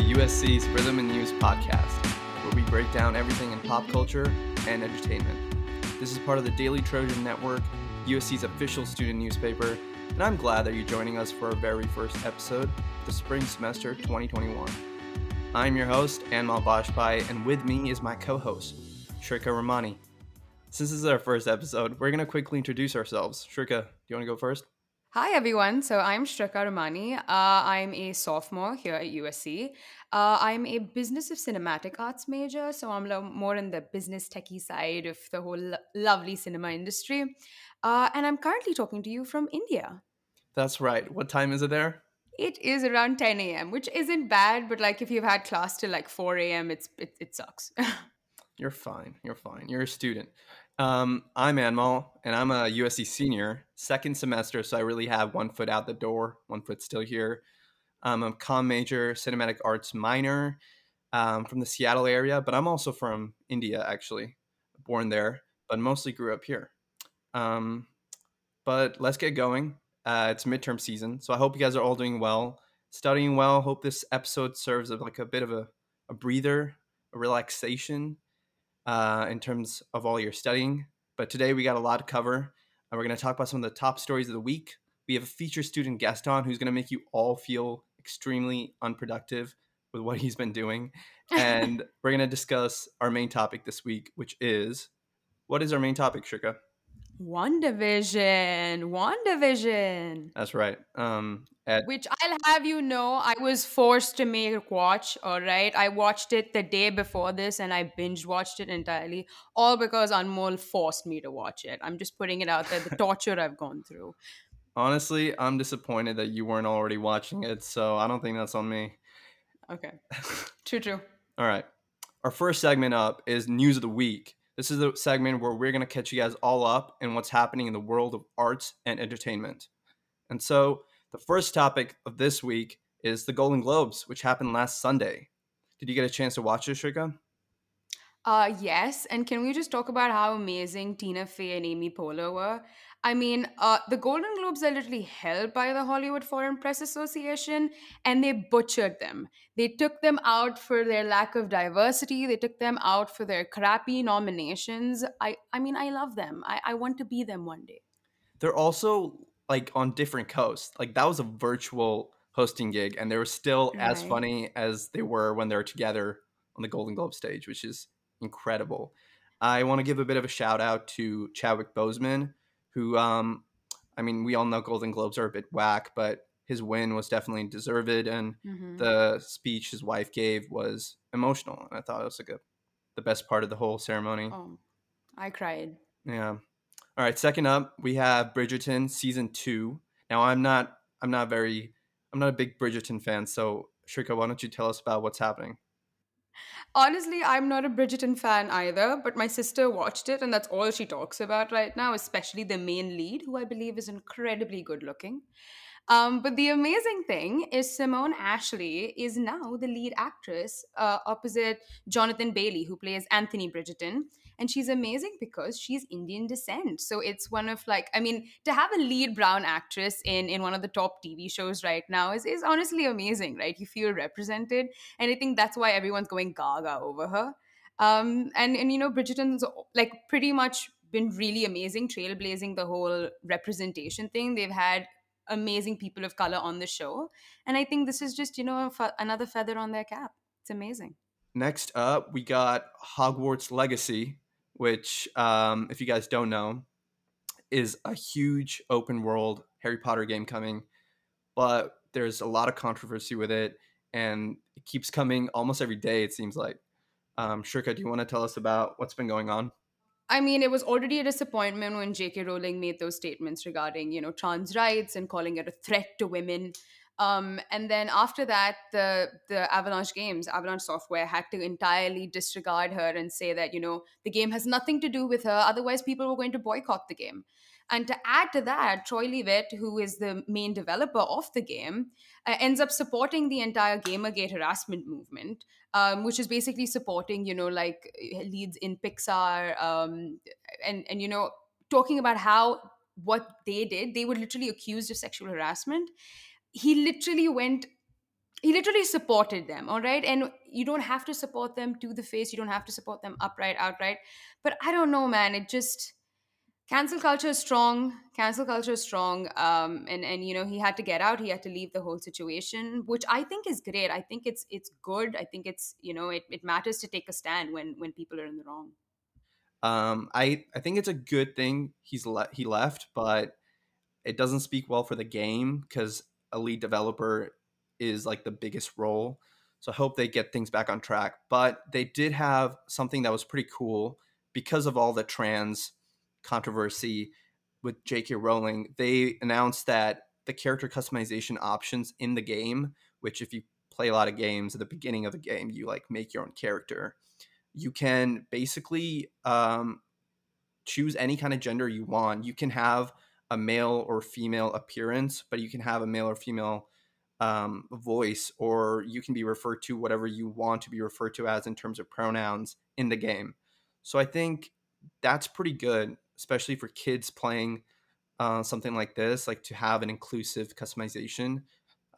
USC's Rhythm and News podcast, where we break down everything in pop culture and entertainment. This is part of the Daily Trojan Network, USC's official student newspaper, and I'm glad that you're joining us for our very first episode of the spring semester 2021. I'm your host, Anmol Bajpai, and with me is my co host, Shrika Ramani. Since this is our first episode, we're going to quickly introduce ourselves. Shrika, do you want to go first? Hi, everyone. So I'm Shrika Ramani. Uh, I'm a sophomore here at USC. Uh, I'm a business of cinematic arts major, so I'm lo- more in the business techie side of the whole lo- lovely cinema industry. Uh, and I'm currently talking to you from India. That's right. What time is it there? It is around 10 a.m., which isn't bad, but like if you've had class till like 4 a.m., it's it, it sucks. You're fine. You're fine. You're a student. Um, I'm Anmol, and I'm a USC senior, second semester, so I really have one foot out the door, one foot still here. I'm a com major, cinematic arts minor um, from the Seattle area, but I'm also from India, actually, born there, but mostly grew up here. Um, but let's get going. Uh, it's midterm season, so I hope you guys are all doing well, studying well. Hope this episode serves as like a bit of a, a breather, a relaxation uh, in terms of all your studying. But today we got a lot to cover, and we're going to talk about some of the top stories of the week. We have a featured student guest on who's going to make you all feel extremely unproductive with what he's been doing. And we're going to discuss our main topic this week, which is what is our main topic, Shrika? WandaVision, One Division. That's right. Um, at Which I'll have you know, I was forced to make watch. All right, I watched it the day before this, and I binge watched it entirely, all because Anmol forced me to watch it. I'm just putting it out there, the torture I've gone through. honestly, I'm disappointed that you weren't already watching it, so I don't think that's on me. Okay, true, true. All right. Our first segment up is News of the Week. This is the segment where we're going to catch you guys all up in what's happening in the world of arts and entertainment. And so, the first topic of this week is the Golden Globes, which happened last Sunday. Did you get a chance to watch it, Shrika? Uh, yes, and can we just talk about how amazing Tina Fey and Amy Poehler were? I mean, uh, the Golden Globes are literally held by the Hollywood Foreign Press Association, and they butchered them. They took them out for their lack of diversity. They took them out for their crappy nominations. I, I mean, I love them. I, I want to be them one day. They're also like on different coasts. Like that was a virtual hosting gig, and they were still as funny as they were when they were together on the Golden Globe stage, which is incredible. I want to give a bit of a shout out to Chadwick Boseman, who, um, I mean, we all know Golden Globes are a bit whack, but his win was definitely deserved, and Mhm. the speech his wife gave was emotional, and I thought it was like a, the best part of the whole ceremony. Oh, I cried. Yeah. All right. Second up, we have Bridgerton season two. Now, I'm not. I'm not very. I'm not a big Bridgerton fan. So, Shrika, why don't you tell us about what's happening? Honestly, I'm not a Bridgerton fan either, but my sister watched it, and that's all she talks about right now, especially the main lead, who I believe is incredibly good looking. Um, but the amazing thing is Simone Ashley is now the lead actress uh, opposite Jonathan Bailey, who plays Anthony Bridgerton. And she's amazing because she's Indian descent. So it's one of like, I mean, to have a lead brown actress in in one of the top TV shows right now is, is honestly amazing, right? You feel represented. And I think that's why everyone's going gaga over her. Um, and and you know, Bridgerton's like pretty much been really amazing, trailblazing the whole representation thing. They've had amazing people of color on the show, and I think this is just you know another feather on their cap. It's amazing. Next up, we got Hogwarts Legacy, which, um, if you guys don't know, is a huge open world Harry Potter game coming, but there's a lot of controversy with it, and it keeps coming almost every day. It seems like. Um, do you want to tell us about what's been going on? I mean, it was already a disappointment when J.K. Rowling made those statements regarding, you know, trans rights and calling it a threat to women. Um, and then after that, the the Avalanche Games, Avalanche Software, had to entirely disregard her and say that you know the game has nothing to do with her. Otherwise, people were going to boycott the game. And to add to that, Troy Leavitt, who is the main developer of the game, uh, ends up supporting the entire Gamergate harassment movement, um, which is basically supporting, you know, like leads in Pixar, um, and and you know, talking about how what they did, they were literally accused of sexual harassment. He literally went he literally supported them all right? And you don't have to support them to the face. You don't have to support them upright outright. But i don't know man. It just cancel culture is strong. Cancel culture is strong. Um, and and you know he had to get out. He had to leave the whole situation which i think is great. I think it's it's good. I think it's you know it, it matters to take a stand when when people are in the wrong. Um, I I think it's a good thing he's le- he left, but it doesn't speak well for the game because a lead developer is like the biggest role. So I hope they get things back on track. But they did have something that was pretty cool because of all the trans controversy with J.K. Rowling. They announced that the character customization options in the game, which if you play a lot of games at the beginning of the game, you like make your own character. You can basically um, choose any kind of gender you want. You can have a male or female appearance, but you can have a male or female um, voice, or you can be referred to whatever you want to be referred to as in terms of pronouns in the game. So I think that's pretty good, especially for kids playing uh, something like this, like to have an inclusive customization.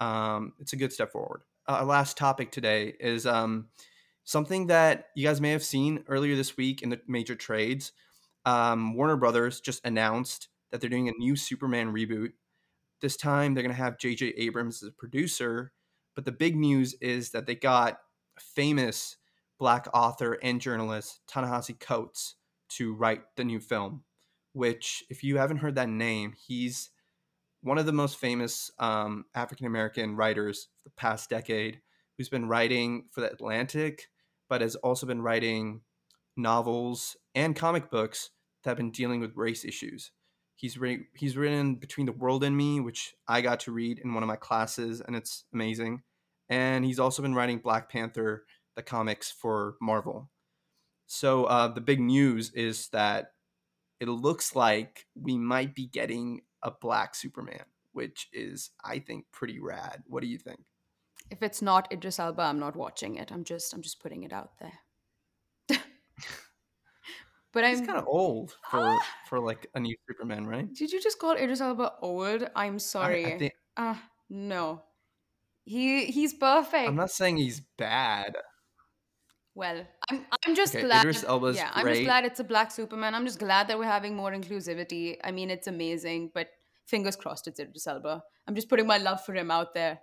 Um, it's a good step forward. Uh, our last topic today is um, something that you guys may have seen earlier this week in the major trades. Um, Warner Brothers just announced that they're doing a new Superman reboot this time they're going to have J.J. Abrams as a producer, but the big news is that they got famous black author and journalist Ta-Nehisi Coates to write the new film. Which, if you haven't heard that name, he's one of the most famous um, African American writers of the past decade, who's been writing for the Atlantic, but has also been writing novels and comic books that have been dealing with race issues. He's he's written Between the World and Me, which I got to read in one of my classes, and it's amazing. And he's also been writing Black Panther, the comics for Marvel. So uh, the big news is that it looks like we might be getting a black Superman, which is, I think, pretty rad. What do you think? If it's not Idris Elba, I'm not watching it. I'm just I'm just putting it out there. But I'm kind of old for uh, for like a new Superman, right? Did you just call Idris Elba old? I'm sorry. I, I think uh, no. He he's perfect. I'm not saying he's bad. Well, I'm I'm just okay, glad. Idris Elba's yeah, great. I'm just glad it's a black Superman. I'm just glad that we're having more inclusivity. I mean, it's amazing, but fingers crossed it's Idris Elba. I'm just putting my love for him out there.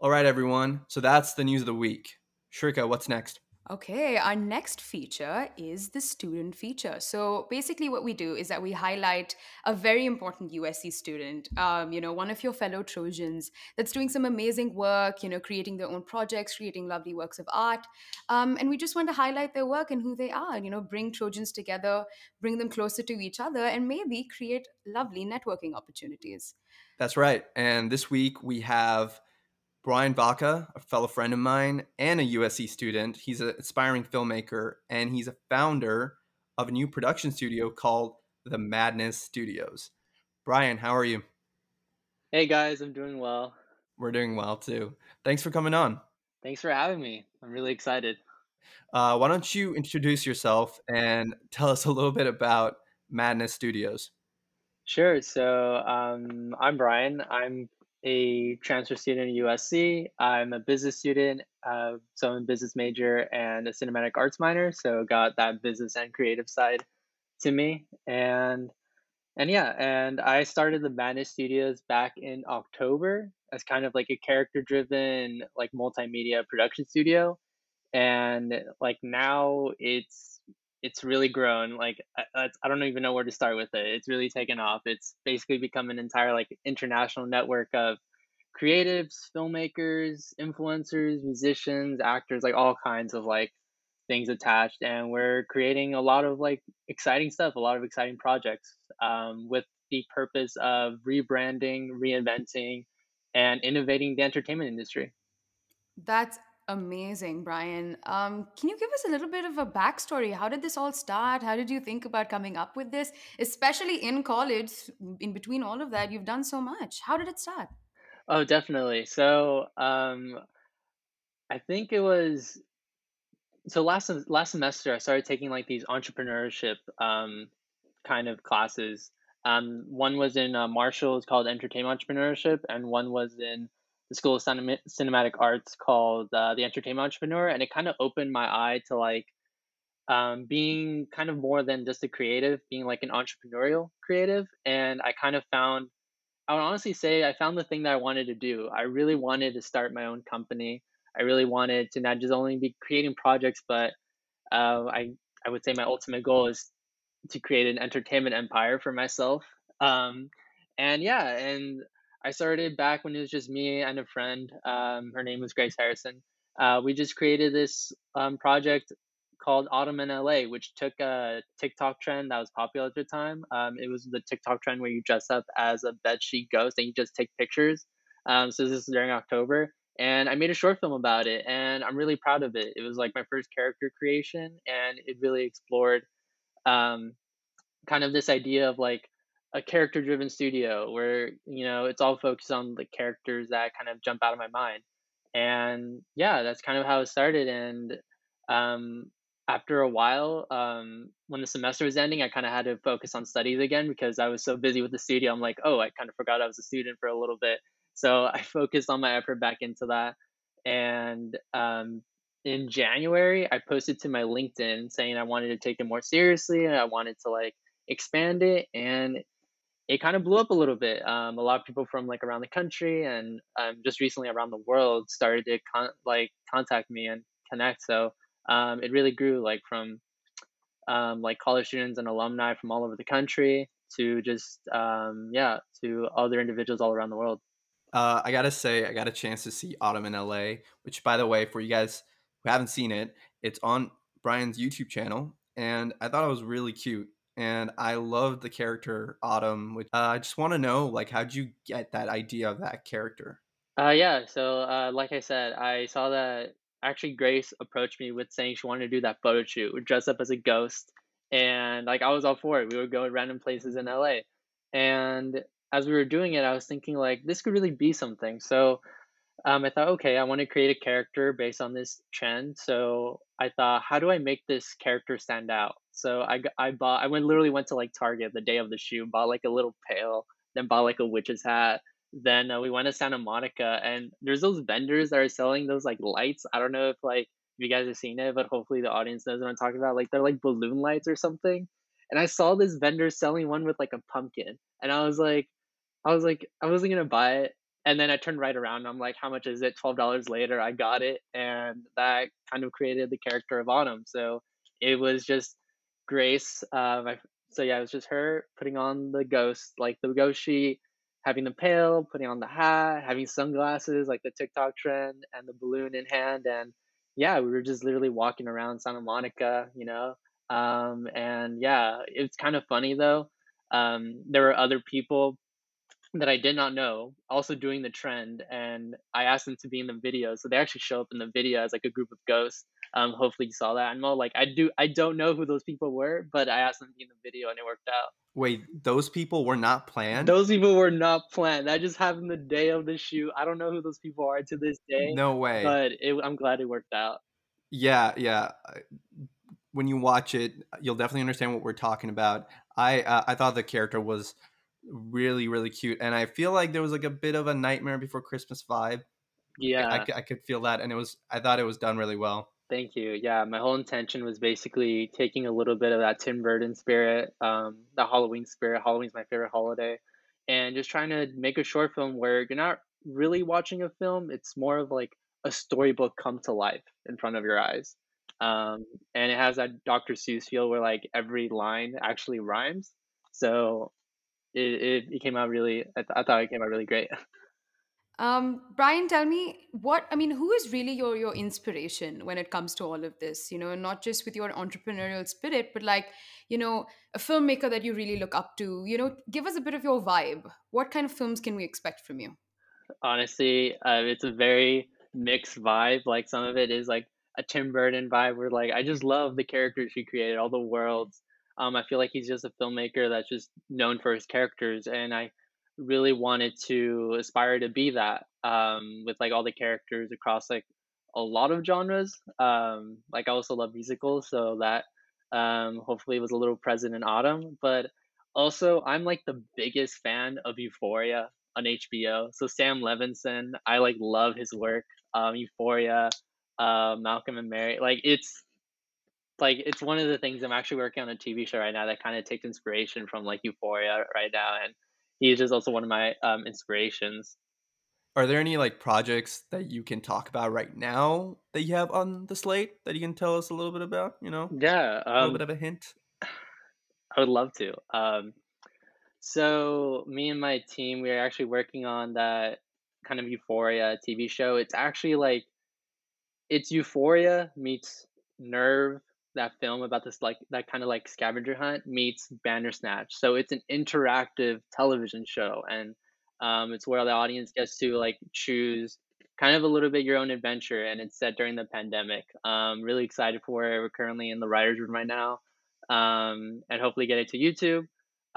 All right, everyone. So that's the news of the week. Shrika, what's next? Okay, our next feature is the student feature. So basically, what we do is that we highlight a very important USC student, um, you know, one of your fellow Trojans that's doing some amazing work, you know, creating their own projects, creating lovely works of art. Um, and we just want to highlight their work and who they are, you know, bring Trojans together, bring them closer to each other, and maybe create lovely networking opportunities. That's right. And this week we have Brian Baca, a fellow friend of mine and a USC student. He's an aspiring filmmaker and he's a founder of a new production studio called the Madness Studios. Brian, how are you? Hey guys, I'm doing well. We're doing well too. Thanks for coming on. Thanks for having me. I'm really excited. Uh, why don't you introduce yourself and tell us a little bit about Madness Studios? Sure. So um, I'm Brian. I'm a transfer student at USC. I'm a business student, uh, so I'm a business major and a cinematic arts minor. So got that business and creative side to me, and and yeah, and I started the Madness Studios back in October as kind of like a character-driven like multimedia production studio, and like now it's it's really grown. Like I, I don't even know where to start with it. It's really taken off. It's basically become an entire like international network of creatives, filmmakers, influencers, musicians, actors, like all kinds of like things attached. And we're creating a lot of like exciting stuff, a lot of exciting projects um, with the purpose of rebranding, reinventing, and innovating the entertainment industry. That's Amazing, Brian. Um, can you give us a little bit of a backstory? How did this all start? How did you think about coming up with this? Especially in college, in between all of that, you've done so much. How did it start? Oh, definitely. So, um, I think it was so last last semester I started taking like these entrepreneurship um, kind of classes. Um, one was in uh, Marshall, it's called Entertainment Entrepreneurship, and one was in the School of Cinematic Arts called uh, the Entertainment Entrepreneur, and it kind of opened my eye to like um, being kind of more than just a creative, being like an entrepreneurial creative. And I kind of found, I would honestly say, I found the thing that I wanted to do. I really wanted to start my own company. I really wanted to not just only be creating projects, but uh, I I would say my ultimate goal is to create an entertainment empire for myself. Um, and yeah, and I started back when it was just me and a friend. Um, her name was Grace Harrison. Uh, we just created this um, project called Autumn in LA, which took a TikTok trend that was popular at the time. Um, it was the TikTok trend where you dress up as a bedsheet ghost and you just take pictures. Um, so this is during October, and I made a short film about it, and I'm really proud of it. It was like my first character creation, and it really explored um, kind of this idea of like a character driven studio where you know it's all focused on the characters that kind of jump out of my mind. And yeah that's kind of how it started. And um, after a while um, when the semester was ending i kind of had to focus on studies again because i was so busy with the studio. I'm like oh i kind of forgot i was a student for a little bit. So i focused on my effort back into that. And um, in january i posted to my linkedin saying i wanted to take it more seriously and i wanted to like expand it. And it kind of blew up a little bit. Um, a lot of people from like around the country and um, just recently around the world started to con- like contact me and connect. So um, it really grew like from um, like college students and alumni from all over the country to just um, yeah to other individuals all around the world. Uh, I gotta say, I got a chance to see Autumn in LA, which by the way, for you guys who haven't seen it, it's on Brian's YouTube channel, and I thought it was really cute and I love the character Autumn. Which uh, I just want to know, like, how'd you get that idea of that character? Uh, yeah. So, uh, like I said, I saw that actually Grace approached me with saying she wanted to do that photo shoot, dress up as a ghost, and like I was all for it. We would go to random places in LA, and as we were doing it, I was thinking like this could really be something. So um, I thought, okay, I want to create a character based on this trend. So I thought, how do I make this character stand out? So I, I bought, I went literally went to like Target the day of the shoot, bought like a little pail, then bought like a witch's hat. Then uh, we went to Santa Monica, and there's those vendors that are selling those like lights. I don't know if like if you guys have seen it, but hopefully the audience knows what I'm talking about. Like they're like balloon lights or something. And I saw this vendor selling one with like a pumpkin, and I was like, I was like, I wasn't gonna buy it, and then I turned right around I'm like, how much is it? Twelve dollars later, I got it, and that kind of created the character of Autumn. So it was just Grace. Uh, my, so yeah, it was just her putting on the ghost, like the ghost sheet, having the pail, putting on the hat, having sunglasses, like the TikTok trend, and the balloon in hand, and yeah, we were just literally walking around Santa Monica, you know. Um, and yeah, it's kind of funny though. Um, there were other people that I did not know also doing the trend and I asked them to be in the video. So they actually show up in the video as like a group of ghosts. Um, hopefully you saw that. And well, like I do I don't know who those people were, but I asked them to be in the video and it worked out. Wait, those people were not planned? Those people were not planned. That just happened the day of the shoot. I don't know who those people are to this day. No way. But it, I'm glad it worked out. Yeah, yeah. When you watch it, you'll definitely understand what we're talking about. I uh, I thought the character was really really cute and i feel like there was like a bit of a nightmare before christmas vibe. Yeah. I, I, could feel that and it was i thought it was done really well. Thank you. Yeah my whole intention was basically taking a little bit of that tim burton spirit um the halloween spirit. Halloween's my favorite holiday and just trying to make a short film where you're not really watching a film it's more of like a storybook come to life in front of your eyes. Um, and it has that dr seuss feel where like every line actually rhymes. So it, it, came out really I, th- I thought it came out really great um, Brian, tell me what I mean. Who is really your your inspiration when it comes to all of this? You know, not just with your entrepreneurial spirit, but like you know, a filmmaker that you really look up to. You know, give us a bit of your vibe. What kind of films can we expect from you? Honestly, uh, it's a very mixed vibe. Like some of it is like a Tim Burton vibe, where like I just love the characters he created, all the worlds, um, I feel like he's just a filmmaker that's just known for his characters, and I really wanted to aspire to be that um, with like all the characters across like a lot of genres. Um, like I also love musicals, so that um, hopefully was a little present in Autumn. But also, I'm like the biggest fan of Euphoria. on HBO. So Sam Levinson, I like love his work. Um, Euphoria, uh, Malcolm and Marie. Like it's like it's one of the things I'm actually working on a TV show right now that kind of takes inspiration from like Euphoria right now, and he's just also one of my um, inspirations. Are there any like projects that you can talk about right now that you have on the slate that you can tell us a little bit about? You know, Yeah, a little um, bit of a hint. I would love to. Um, so me and my team, we are actually working on that kind of Euphoria TV show. It's actually like it's Euphoria meets Nerve, that film about this like that kind of like scavenger hunt meets Bandersnatch. So it's an interactive television show, and um, it's where the audience gets to like choose kind of a little bit your own adventure, and it's set during the pandemic. Um, really excited for it. We're currently in the writers' room right now, um, and hopefully get it to YouTube.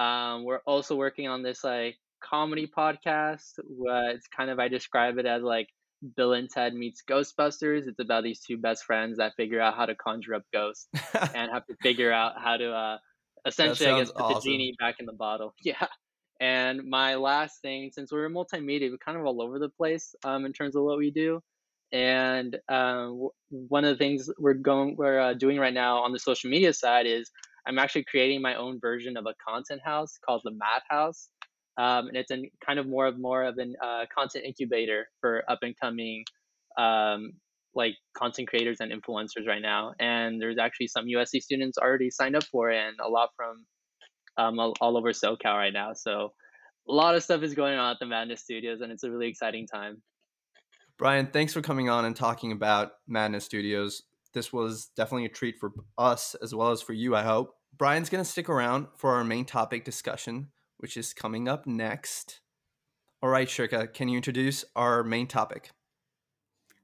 Um, we're also working on this like comedy podcast. Where it's kind of I describe it as like Bill and Ted meets Ghostbusters. It's about these two best friends that figure out how to conjure up ghosts and have to figure out how to uh, essentially, I guess, put the genie back in the bottle. Yeah. And my last thing, since we're multimedia, we're kind of all over the place um, in terms of what we do. And um, w- one of the things we're going, we're uh, doing right now on the social media side is I'm actually creating my own version of a content house called the Math House, um, and it's an kind of more of more of an uh, content incubator for up and coming um, like content creators and influencers right now. And there's actually some USC students already signed up for it, and a lot from um, all, all over SoCal right now. So a lot of stuff is going on at the Madness Studios, and it's a really exciting time. Brian, thanks for coming on and talking about Madness Studios. This was definitely a treat for us as well as for you, I hope. Brian's going to stick around for our main topic discussion, which is coming up next. All right, Shrika, can you introduce our main topic?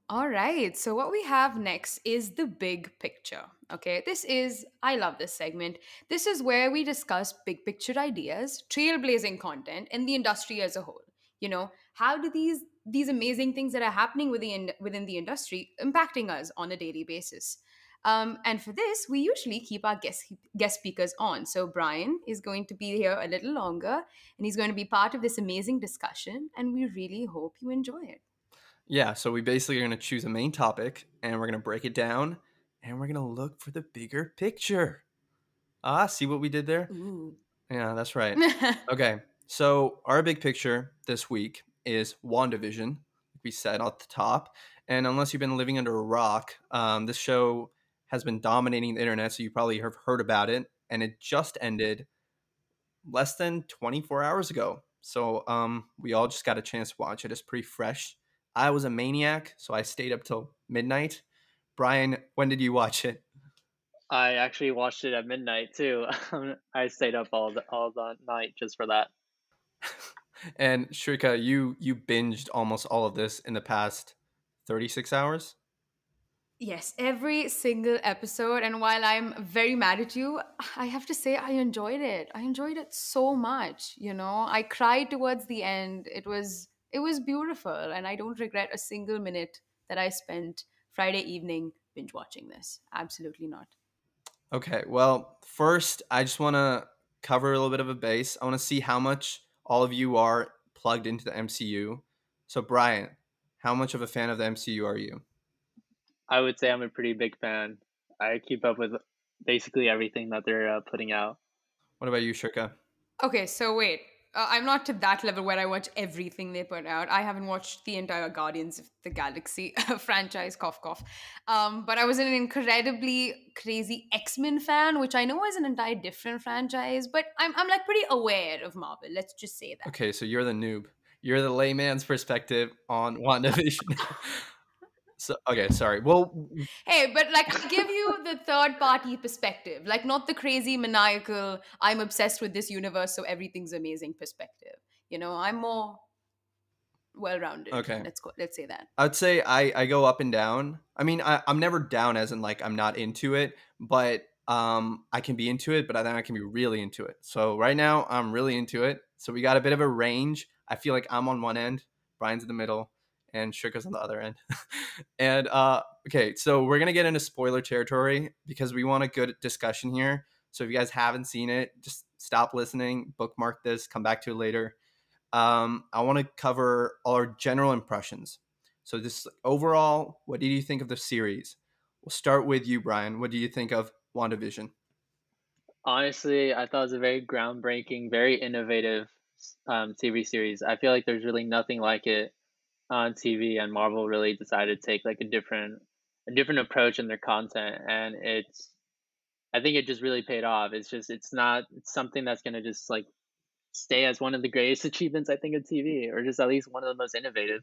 All right. So, what we have next is the big picture. Okay. This is, I love this segment. This is where we discuss big picture ideas, trailblazing content, and the industry as a whole. You know, how do these these amazing things that are happening within within the industry impacting us on a daily basis? Um, and for this, we usually keep our guest guest speakers on. So Brian is going to be here a little longer, and he's going to be part of this amazing discussion. And we really hope you enjoy it. Yeah, so we basically are going to choose a main topic and we're going to break it down and we're going to look for the bigger picture. Ah, see what we did there? Ooh. Yeah, that's right. Okay, so our big picture this week is WandaVision, like we said at the top. And unless you've been living under a rock, um, this show has been dominating the internet, so you probably have heard about it. And it just ended less than 24 hours ago. So um, we all just got a chance to watch it. It's pretty fresh. I was a maniac, so I stayed up till midnight. Brian, when did you watch it? I actually watched it at midnight too. I stayed up all the, all the night just for that. And Shrika, you you binged almost all of this in the past 36 hours? Yes, every single episode. And while I'm very mad at you, I have to say I enjoyed it. I enjoyed it so much. You know, I cried towards the end. It was it was beautiful, and I don't regret a single minute that I spent Friday evening binge watching this. Absolutely not. Okay, well, first, I just want to cover a little bit of a base. I want to see how much all of you are plugged into the MCU. So, Brian, how much of a fan of the MCU are you? I would say I'm a pretty big fan. I keep up with basically everything that they're uh, putting out. What about you, Shrika? Okay, so wait. Uh, I'm not to that level where I watch everything they put out. I haven't watched the entire Guardians of the Galaxy franchise, cough cough. Um, but I was an incredibly crazy X Men fan, which I know is an entire different franchise. But I'm I'm like pretty aware of Marvel. Let's just say that. Okay, so you're the noob. You're the layman's perspective on WandaVision. so, okay, sorry. Well, Hey, but like I give you the third party perspective, like not the crazy maniacal. I'm obsessed with this universe, so everything's amazing perspective. You know, I'm more well rounded. Okay. let's go. Let's say that. I'd say I, I go up and down. I mean, I, I'm never down as in like I'm not into it, but um, I can be into it, but I then I can be really into it. So right now I'm really into it. So we got a bit of a range. I feel like I'm on one end, Brian's in the middle, and Shrika's on the other end. and uh, okay, so we're gonna get into spoiler territory because we want a good discussion here. So if you guys haven't seen it, just stop listening, bookmark this, come back to it later. um, I want to cover our general impressions. So, this overall, what did you think of the series? We'll start with you, Brian. What do you think of WandaVision? Honestly, I thought it was a very groundbreaking, very innovative um, TV series. I feel like there's really nothing like it on TV, and Marvel really decided to take like a different, a different approach in their content, and it's, I think it just really paid off. It's just, it's not it's something that's gonna just like stay as one of the greatest achievements I think of TV, or just at least one of the most innovative.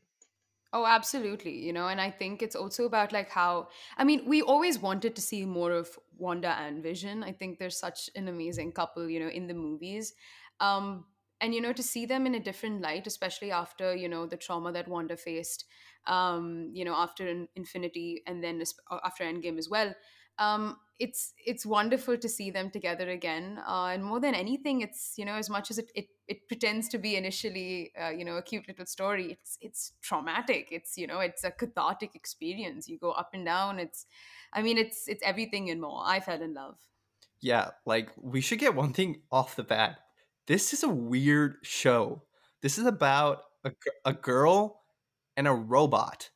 Oh, absolutely. You know, and I think it's also about like how, I mean, we always wanted to see more of Wanda and Vision. I think they're such an amazing couple, you know, in the movies. Um, and, you know, to see them in a different light, especially after, you know, the trauma that Wanda faced, um, you know, after Infinity and then uh, after Endgame as well. Um, it's it's wonderful to see them together again uh, and more than anything it's you know as much as it it, it pretends to be initially uh, you know a cute little story it's it's traumatic it's you know it's a cathartic experience you go up and down it's i mean it's it's everything and more i fell in love Yeah, like we should get one thing off the bat. This is a weird show. This is about a, a girl and a robot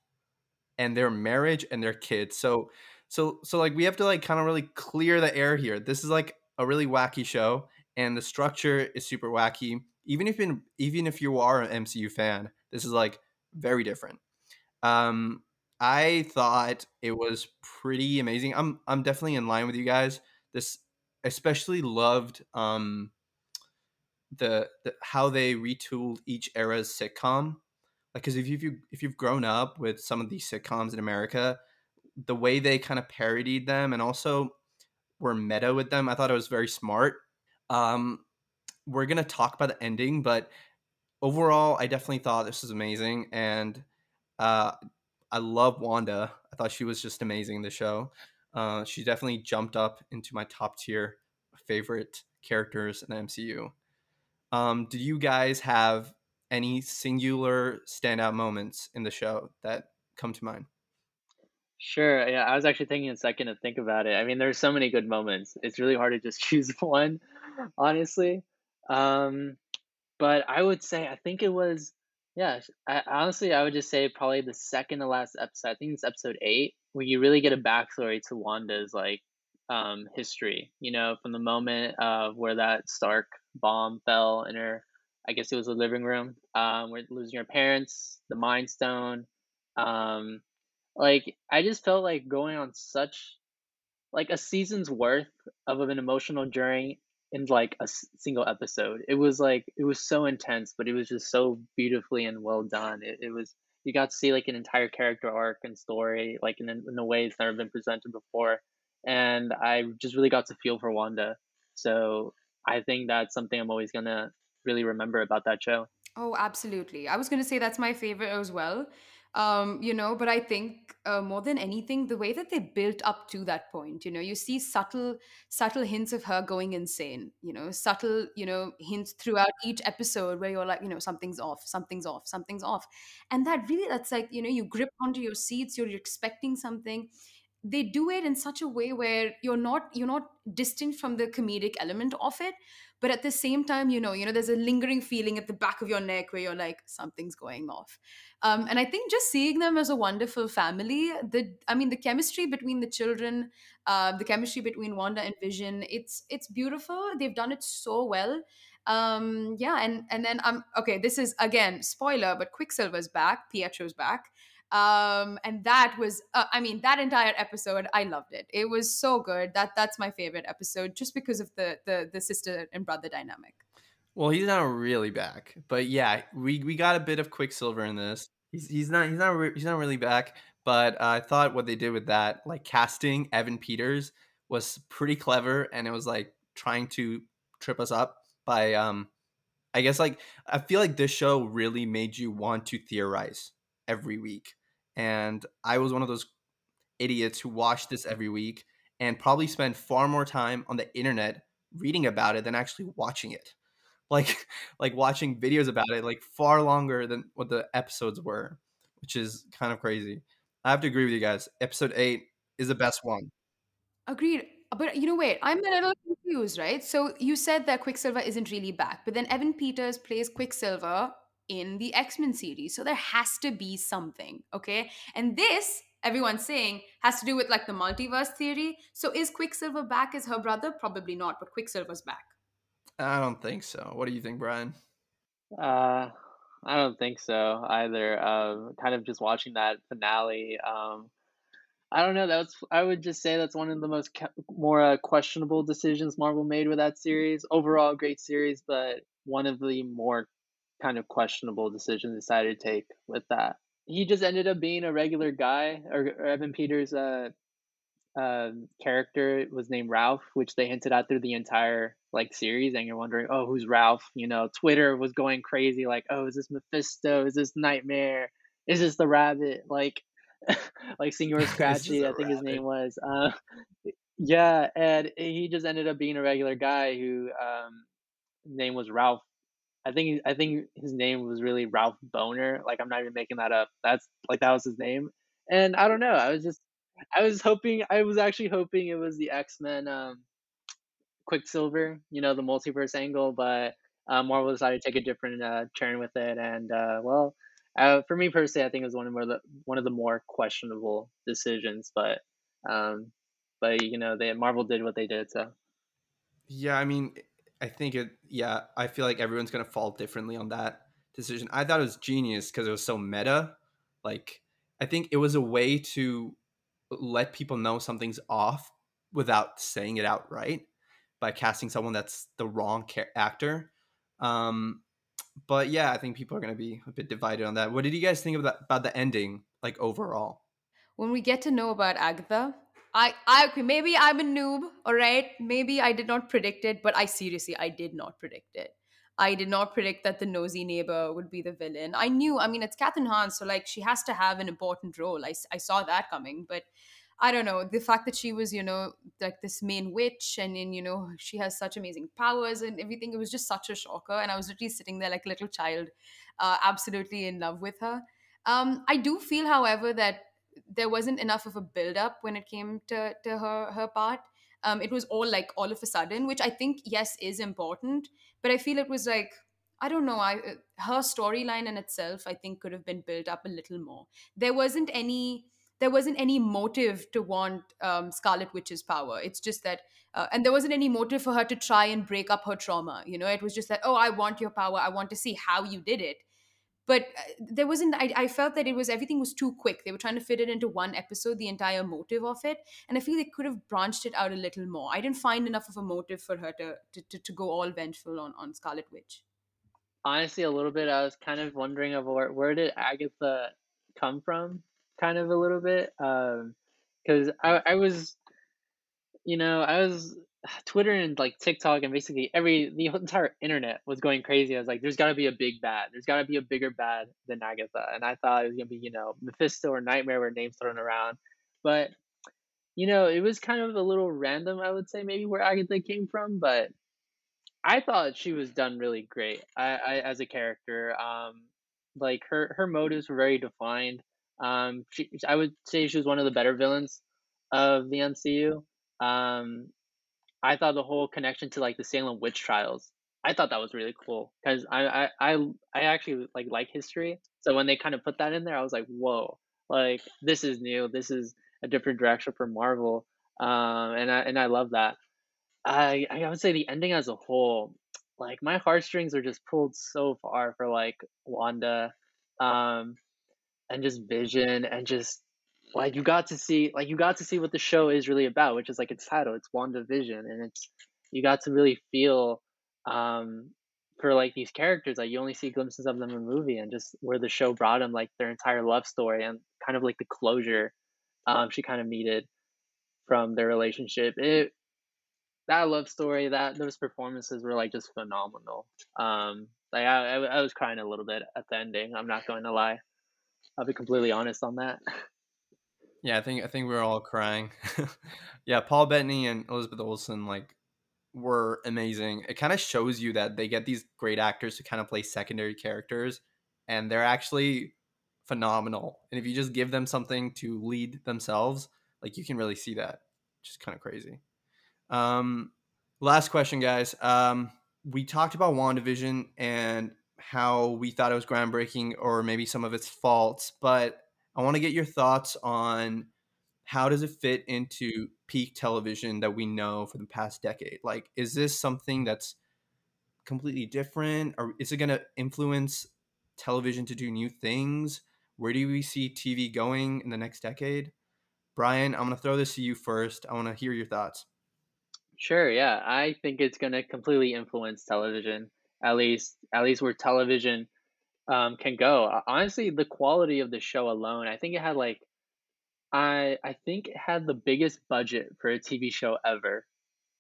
and their marriage and their kids. So so so like we have to like kind of really clear the air here. This is like a really wacky show and the structure is super wacky. Even if in, even if you are an MCU fan, this is like very different. Um I thought it was pretty amazing. I'm I'm definitely in line with you guys. This especially loved um the, the how they retooled each era's sitcom like because if you if you've grown up with some of these sitcoms in America, the way they kind of parodied them and also were meta with them, I thought it was very smart. Um, we're gonna talk about the ending, but overall, I definitely thought this was amazing, and uh, I love Wanda. I thought she was just amazing in the show. Uh, she definitely jumped up into my top tier favorite characters in the MCU. Um, did you guys have any singular standout moments in the show that come to mind? Sure. Yeah, I was actually taking a second to think about it. I mean, there's so many good moments. It's really hard to just choose one, honestly. Um, but I would say I think it was, yeah. I, honestly, I would just say probably the second to last episode. I think it's episode eight, where you really get a backstory to Wanda's like um history. You know, from the moment of where that Stark bomb fell in her, I guess it was a living room. Um, where losing her parents, the Mind Stone. Um, like I just felt like going on such like a season's worth of an emotional journey in like a single episode. It was like it was so intense, but it was just so beautifully and well done. It, it was you got to see like an entire character arc and story like in, in a way it's never been presented before, and I just really got to feel for Wanda. So I think that's something I'm always gonna really remember about that show. Oh, absolutely. I was to say that's my favorite as well. Um, you know, but I think uh, more than anything, the way that they built up to that point, you know, you see subtle, subtle hints of her going insane, you know, subtle, you know, hints throughout each episode where you're like, you know, something's off, something's off, something's off. And that really, that's like, you know, you grip onto your seats, you're expecting something they do it in such a way where you're not you're not distant from the comedic element of it but at the same time you know you know there's a lingering feeling at the back of your neck where you're like something's going off. Um, and i think just seeing them as a wonderful family the i mean the chemistry between the children uh, the chemistry between wanda and vision it's it's beautiful. They've done it so well. Um yeah and and then um okay this is again spoiler but quicksilver's back pietro's back um and that was uh, i mean that entire episode i loved it. It was so good. That that's my favorite episode just because of the the the sister and brother dynamic. Well, he's not really back, but yeah, we we got a bit of Quicksilver in this. He's he's not he's not re- he's not really back, but uh, I thought what they did with that, like casting Evan Peters, was pretty clever, and it was like trying to trip us up by um, I guess like I feel like this show really made you want to theorize every week, and I was one of those idiots who watched this every week and probably spent far more time on the internet reading about it than actually watching it. Like like watching videos about it like far longer than what the episodes were which is kind of crazy. I have to agree with you guys. Episode 8 is the best one. Agreed. But you know wait i'm a little confused right? So you said that quicksilver isn't really back but then evan peters plays quicksilver in the X-Men series. So there has to be something, okay? And this everyone's saying has to do with like the multiverse theory. So is Quicksilver back as her brother? Probably not, but Quicksilver's back. I don't think so. What do you think, Brian? Uh, I don't think so either. Um, kind of just watching that finale. Um, I don't know. That's I would just say that's one of the most more uh, questionable decisions Marvel made with that series. Overall, great series, but one of the more kind of questionable decisions decided to take with that. He just ended up being a regular guy, or, or Evan Peters' uh, uh, character was named Ralph, which they hinted at through the entire like series, and you're wondering, oh, who's Ralph? You know, Twitter was going crazy, like, oh, is this Mephisto? Is this Nightmare? Is this the Rabbit? Like, like Senor Scratchy, I think rabbit. his name was. Uh, yeah, and he just ended up being a regular guy who um, name was Ralph. I think I think his name was really Ralph Bohner. Like I'm not even making that up. That's like that was his name. And I don't know. I was just I was hoping I was actually hoping it was the X Men um, Quicksilver, you know, the multiverse angle, but uh, Marvel decided to take a different uh, turn with it, and uh, well, uh, for me personally, I think it was one of the one of the more questionable decisions, but um, but you know, they Marvel did what they did, so yeah, I mean, I think it. Yeah, I feel like everyone's gonna fall differently on that decision. I thought it was genius because it was so meta. Like, I think it was a way to let people know something's off without saying it outright by casting someone that's the wrong actor. Um, but yeah, I think people are going to be a bit divided on that. What did you guys think about about the ending, like overall? When we get to know about Agatha, I, I okay, maybe I'm a noob, all right. Maybe I did not predict it, but I seriously, I did not predict it. I did not predict that the nosy neighbor would be the villain. I knew, I mean, it's Kathryn Hahn, so like she has to have an important role. I, I saw that coming, but I don't know the fact that she was, you know, like this main witch, and then you know she has such amazing powers and everything. It was just such a shocker, and I was literally sitting there like a little child, uh, absolutely in love with her. Um, I do feel, however, that there wasn't enough of a build up when it came to to her her part. Um, it was all like all of a sudden, which I think yes is important, but I feel it was like I don't know. I uh, her storyline in itself, I think, could have been built up a little more. There wasn't any. There wasn't any motive to want um, Scarlet Witch's power. It's just that, uh, and there wasn't any motive for her to try and break up her trauma. You know, it was just that, oh, I want your power. I want to see how you did it but uh, there wasn't I, I felt that it was everything was too quick. They were trying to fit it into one episode the entire motive of it and i feel they could have branched it out a little more. I didn't find enough of a motive for her to to, to, to go all vengeful on, on scarlet witch. Honestly a little bit i was kind of wondering of where, where did agatha come from kind of a little bit um because I, I was you know i was Twitter and like TikTok and basically every the entire internet was going crazy. I was like, there's got to be a big bad. There's got to be a bigger bad than Agatha. And I thought it was gonna be you know Mephisto or Nightmare were names thrown around, but you know it was kind of a little random. I would say maybe where Agatha came from, but I thought she was done really great. I, I as a character, um, like her her motives were very defined. Um, she I would say she was one of the better villains of the MCU. Um, I thought the whole connection to like the Salem witch trials, I thought that was really cool because I, I I I actually like like history. So when they kind of put that in there, I was like, whoa, like this is new. This is a different direction for Marvel, um, and I and I love that. I I would say the ending as a whole, like my heartstrings are just pulled so far for like Wanda, um, and just Vision and just like you got to see like you got to see what the show is really about, which is like its title, it's WandaVision, and it's you got to really feel um for like these characters like you only see glimpses of them in the movie and just where the show brought them like their entire love story and kind of like the closure um she kind of needed from their relationship. It that love story that those performances were like just phenomenal. Um like I, I, I was crying a little bit at the ending i'm not going to lie. I'll be completely honest on that Yeah, I think I think we are all crying. yeah, Paul Bettany and Elizabeth Olsen like were amazing. It kind of shows you that they get these great actors to kind of play secondary characters and they're actually phenomenal. And if you just give them something to lead themselves, like you can really see that. Which is kind of crazy. Um last question guys. Um we talked about WandaVision and how we thought it was groundbreaking or maybe some of its faults, but I want to get your thoughts on how does it fit into peak television that we know for the past decade? Like, is this something that's completely different, or is it going to influence television to do new things? Where do we see TV going in the next decade? Brian, I'm going to throw this to you first. I want to hear your thoughts. Sure, yeah. I think it's going to completely influence television. At least at least where television um, can go. Honestly, the quality of the show alone, I think it had like I I think it had the biggest budget for a TV show ever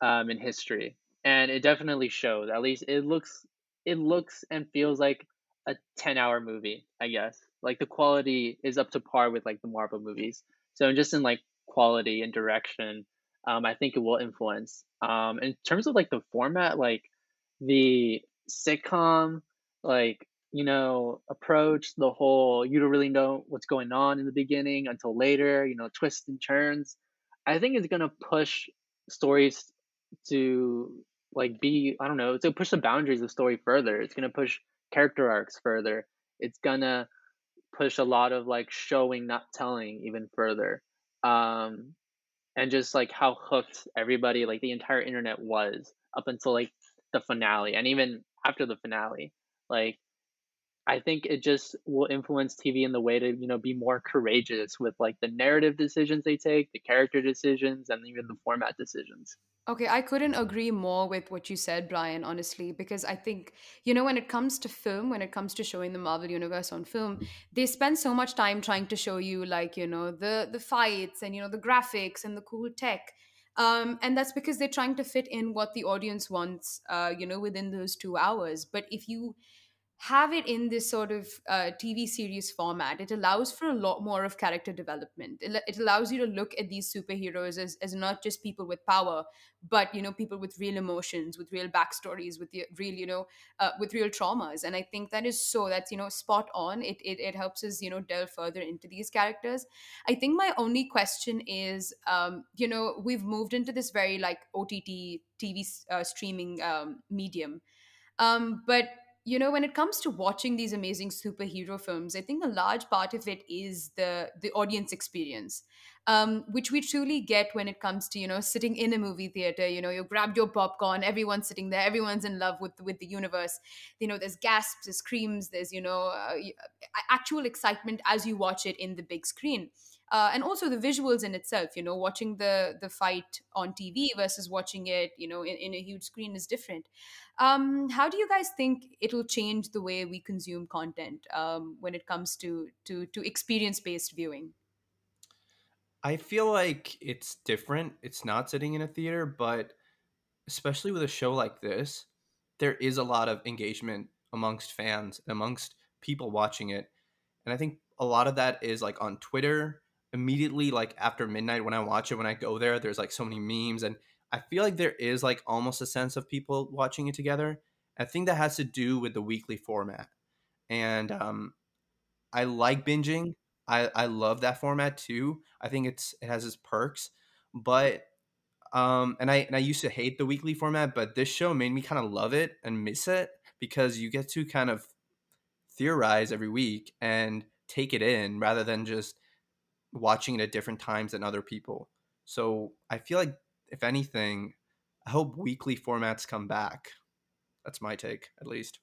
um, in history, and it definitely shows. At least it looks it looks and feels like a ten hour movie. I guess like the quality is up to par with like the Marvel movies. So just in like quality and direction, um, I think it will influence. Um, in terms of like the format, like the sitcom, like you know, approach the whole you don't really know what's going on in the beginning until later, you know, twists and turns. I think it's gonna push stories to like be I don't know, to push the boundaries of story further. It's gonna push character arcs further. It's gonna push a lot of like showing, not telling even further. Um and just like how hooked everybody, like the entire internet was up until like the finale and even after the finale. Like I think it just will influence TV in the way to, you know, be more courageous with like the narrative decisions they take, the character decisions, and even the format decisions. Okay, I couldn't agree more with what you said, Brian, honestly, because I think, you know, when it comes to film, when it comes to showing the Marvel universe on film, they spend so much time trying to show you like, you know, the the fights and you know the graphics and the cool tech. Um, and that's because they're trying to fit in what the audience wants, uh, you know, within those two hours. But if you have it in this sort of uh, TV series format, it allows for a lot more of character development. It, it allows you to look at these superheroes as, as not just people with power, but you know people with real emotions, with real backstories, with the real you know uh, with real traumas. And I think that is so that's you know spot on. It, it it helps us you know delve further into these characters. I think my only question is, um, you know, we've moved into this very like OTT TV uh, streaming um, medium. Um, but you know when it comes to watching these amazing superhero films i think a large part of it is the the audience experience um, which we truly get when it comes to you know sitting in a movie theater you know you grab your popcorn everyone's sitting there everyone's in love with with the universe. You know there's gasps there's screams there's you know uh, actual excitement as you watch it in the big screen uh, and also the visuals in itself you know watching the the fight on tv versus watching it you know in, in a huge screen is different. Um, how do you guys think it'll change the way we consume content um, when it comes to to to experience based viewing? I feel like it's different. It's not sitting in a theater but especially with a show like this there is a lot of engagement amongst fans amongst people watching it. And i think a lot of that is like on twitter immediately like after midnight when I watch it when I go there there's like so many memes and I feel like there is like almost a sense of people watching it together. I think that has to do with the weekly format. And um I like binging. I I love that format too. I think it's it has its perks, but um and I and I used to hate the weekly format, but this show made me kind of love it and miss it because you get to kind of theorize every week and take it in rather than just watching it at different times than other people. So I feel like, if anything, I hope weekly formats come back. That's my take, at least.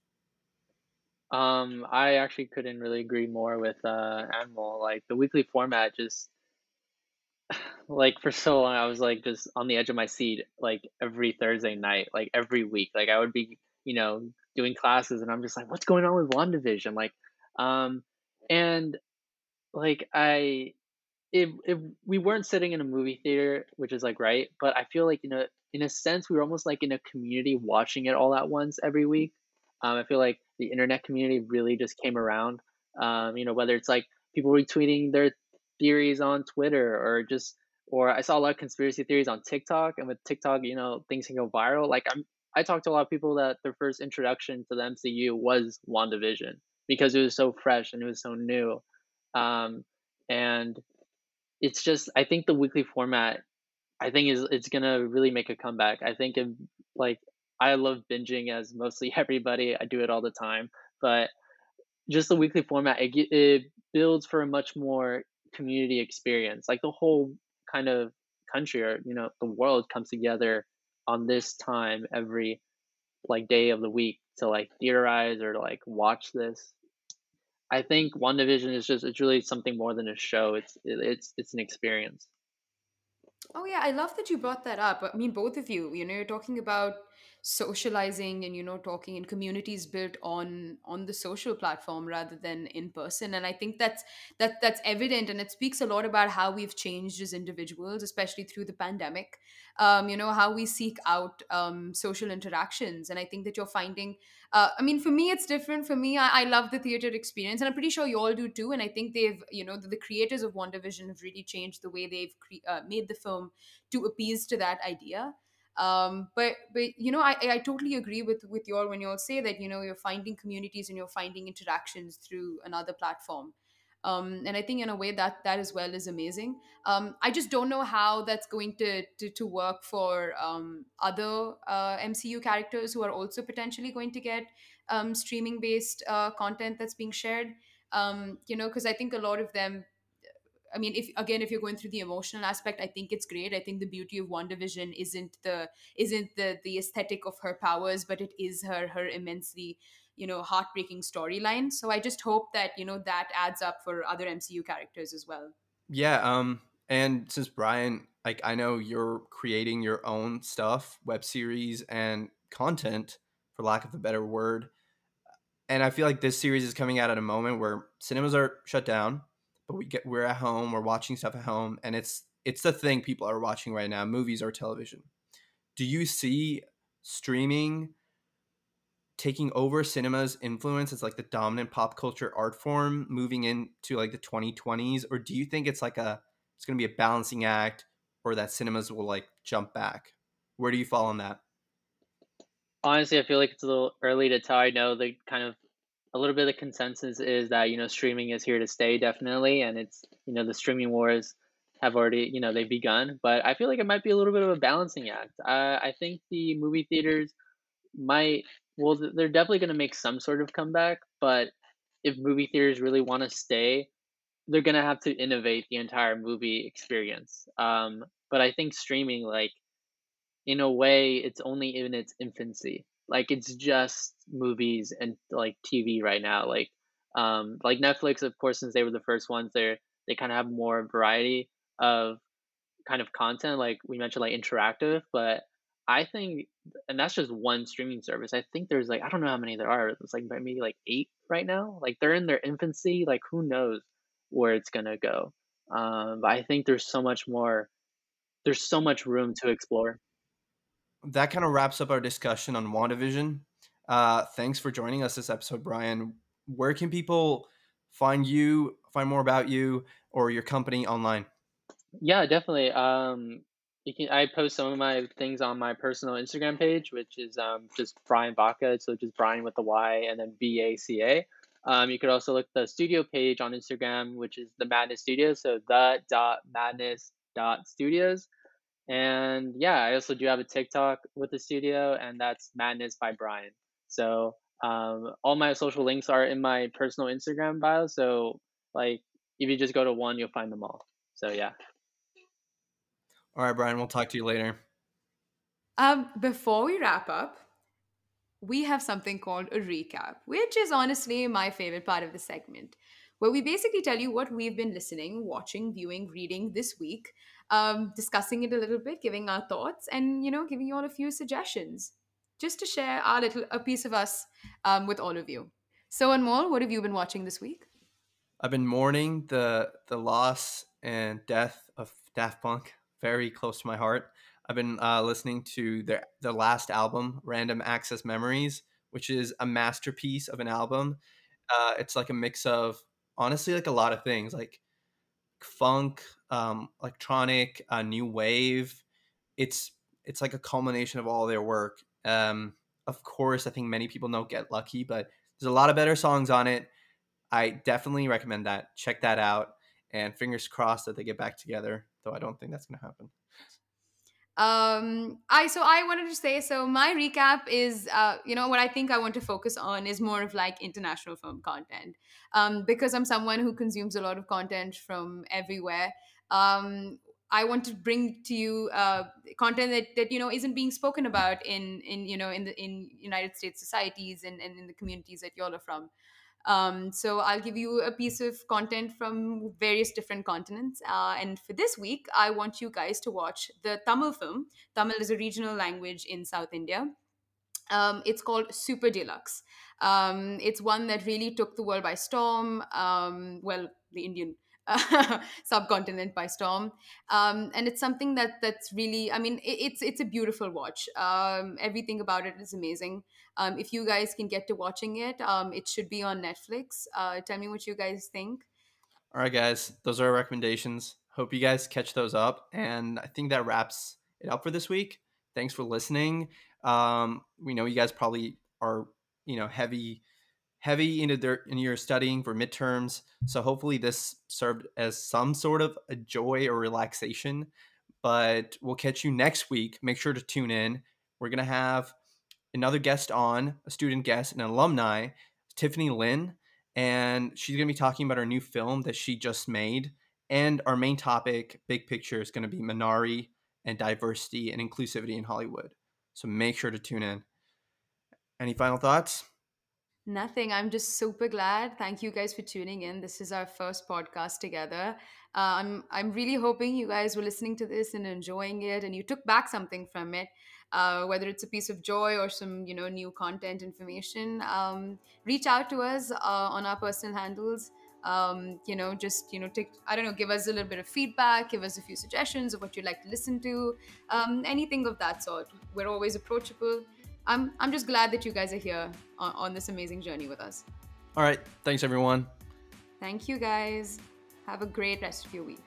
Um, I actually couldn't really agree more with uh Anmol. Like the weekly format just like for so long I was like just on the edge of my seat like every Thursday night, like every week. Like I would be, you know, doing classes and I'm just like, what's going on with WandaVision? Like, um and like I if if we weren't sitting in a movie theater, which is like right, but I feel like you know, in a sense, we were almost like in a community watching it all at once every week. Um, I feel like the internet community really just came around. Um, you know, whether it's like people retweeting their theories on Twitter or just, or I saw a lot of conspiracy theories on TikTok, and with TikTok, you know, things can go viral. Like I'm, I talked to a lot of people that their first introduction to the MCU was WandaVision because it was so fresh and it was so new. Um, and it's just I think the weekly format I think is it's gonna really make a comeback. I think if, like I love binging as mostly everybody. I do it all the time. but just the weekly format it it builds for a much more community experience. Like the whole kind of country or you know the world comes together on this time every like day of the week to like theorize or like watch this. I think WandaVision is just it's really something more than a show. It's it's it's an experience. Oh yeah, I love that you brought that up. I mean, both of you, you know, you're talking about socializing and you know talking in communities built on on the social platform rather than in person. And i think that's that that's evident and it speaks a lot about how we've changed as individuals especially through the pandemic um, you know how we seek out um, social interactions. And i think that you're finding uh, i mean for me it's different. For me I, I love the theater experience and i'm pretty sure you all do too. And i think they've you know the, the creators of WandaVision have really changed the way they've cre- uh, made the film to appease to that idea um, but but you know I, I totally agree with with you all when you all say that you know you're finding communities and you're finding interactions through another platform um, and I think in a way that that as well is amazing. Um, I just don't know how that's going to to, to work for um, other uh, MCU characters who are also potentially going to get um, streaming based uh, content that's being shared. Um, you know, because I think a lot of them I mean, if again, if you're going through the emotional aspect, I think it's great. I think the beauty of WandaVision isn't the isn't the the aesthetic of her powers, but it is her her immensely you know heartbreaking storyline. So I just hope that you know that adds up for other MCU characters as well. Yeah. Um. And since Brian, like, I know you're creating your own stuff, web series and content, for lack of a better word. And I feel like this series is coming out at a moment where cinemas are shut down but we get we're at home, we're watching stuff at home, and it's it's the thing people are watching right now, movies or television. Do you see streaming taking over cinema's influence as like the dominant pop culture art form moving into like the 2020s or do you think it's like a it's going to be a balancing act or that cinemas will like jump back? Where do you fall on that? Honestly i feel like it's a little early to tell. I know the kind of a little bit of consensus is that you know streaming is here to stay definitely and it's you know the streaming wars have already you know they've begun but i feel like it might be a little bit of a balancing act. Uh, i think the movie theaters might well they're definitely going to make some sort of comeback but if movie theaters really want to stay they're going to have to innovate the entire movie experience. Um, but i think streaming like in a way it's only in its infancy like it's just movies and like TV right now. Like um like Netflix, of course, since they were the first ones, they they kind of have more variety of kind of content. Like we mentioned, like interactive, but I think, and that's just one streaming service. I think there's like I don't know how many there are. It's like maybe like eight right now. Like they're in their infancy. Like who knows where it's gonna go. Um, but I think there's so much more. There's so much room to explore that kind of wraps up our discussion on WandaVision. Uh, thanks for joining us this episode, Brian. Where can people find you, find more about you or your company online? Yeah, definitely. Um, you can. I post some of my things on my personal Instagram page, which is um, just Brian Baca. So just Brian with the Y and then B A C A. Um, you could also look the studio page on Instagram, which is the Madness Studios. So the dot madness dot studios. And yeah, I also do have a TikTok with the studio, and that's Madness by Brian. So um, all my social links are in my personal Instagram bio. So like, if you just go to one, you'll find them all. So yeah. All right, Brian. We'll talk to you later. Um, before we wrap up, we have something called a recap, which is honestly my favorite part of the segment, where we basically tell you what we've been listening, watching, viewing, reading this week um, discussing it a little bit, giving our thoughts, and you know, giving you all a few suggestions, just to share our little a piece of us um, with all of you. So, Anmol, what have you been watching this week? I've been mourning the the loss and death of Daft Punk, very close to my heart. I've been uh, listening to their their last album, Random Access Memories, which is a masterpiece of an album. Uh, it's like a mix of honestly like a lot of things, like funk, um, electronic, uh, new wave. It's it's like a culmination of all their work. Um, of course, I think many people know Get Lucky, but there's a lot of better songs on it. I definitely recommend that. Check that out, and fingers crossed that they get back together. Though I don't think that's going to happen. Um, I so I wanted to say so my recap is uh, you know what I think I want to focus on is more of like international film content um, because I'm someone who consumes a lot of content from everywhere. Um, I want to bring to you uh, content that, that you know isn't being spoken about in in you know in the in United States societies and, and in the communities that y'all are from. Um, so I'll give you a piece of content from various different continents. Uh, and for this week, I want you guys to watch the Tamil film. Tamil is a regional language in South India. Um, it's called Super Deluxe. Um, it's one that really took the world by storm. Um, well, the Indian subcontinent by storm. Um, and it's something that that's really i mean it, it's it's a beautiful watch. Um, everything about it is amazing. Um, if you guys can get to watching it um, it should be on netflix. Uh, tell me what you guys think. All right guys. Those are our recommendations. Hope you guys catch those up. And i think that wraps it up for this week. Thanks for listening. Um, we know you guys probably are you know heavy heavy into their in your studying for midterms. So hopefully this served as some sort of a joy or relaxation. But we'll catch you next week. Make sure to tune in. We're gonna have another guest on, a student guest, an alumni, Tiffany Lynn, and she's gonna be talking about our new film that she just made. And our main topic, big picture, is gonna be Minari and diversity and inclusivity in Hollywood. So make sure to tune in. Any final thoughts? Nothing. I'm just super glad. Thank you guys for tuning in. This is our first podcast together. I'm I'm really hoping you guys were listening to this and enjoying it, and you took back something from it. Uh, whether it's a piece of joy or some you know new content information, um, reach out to us uh, on our personal handles. Um, you know, just you know, take I don't know, give us a little bit of feedback, give us a few suggestions of what you'd like to listen to, um, anything of that sort. We're always approachable. I'm I'm just glad that you guys are here on, on this amazing journey with us. All right. Thanks, everyone. Thank you, guys. Have a great rest of your week.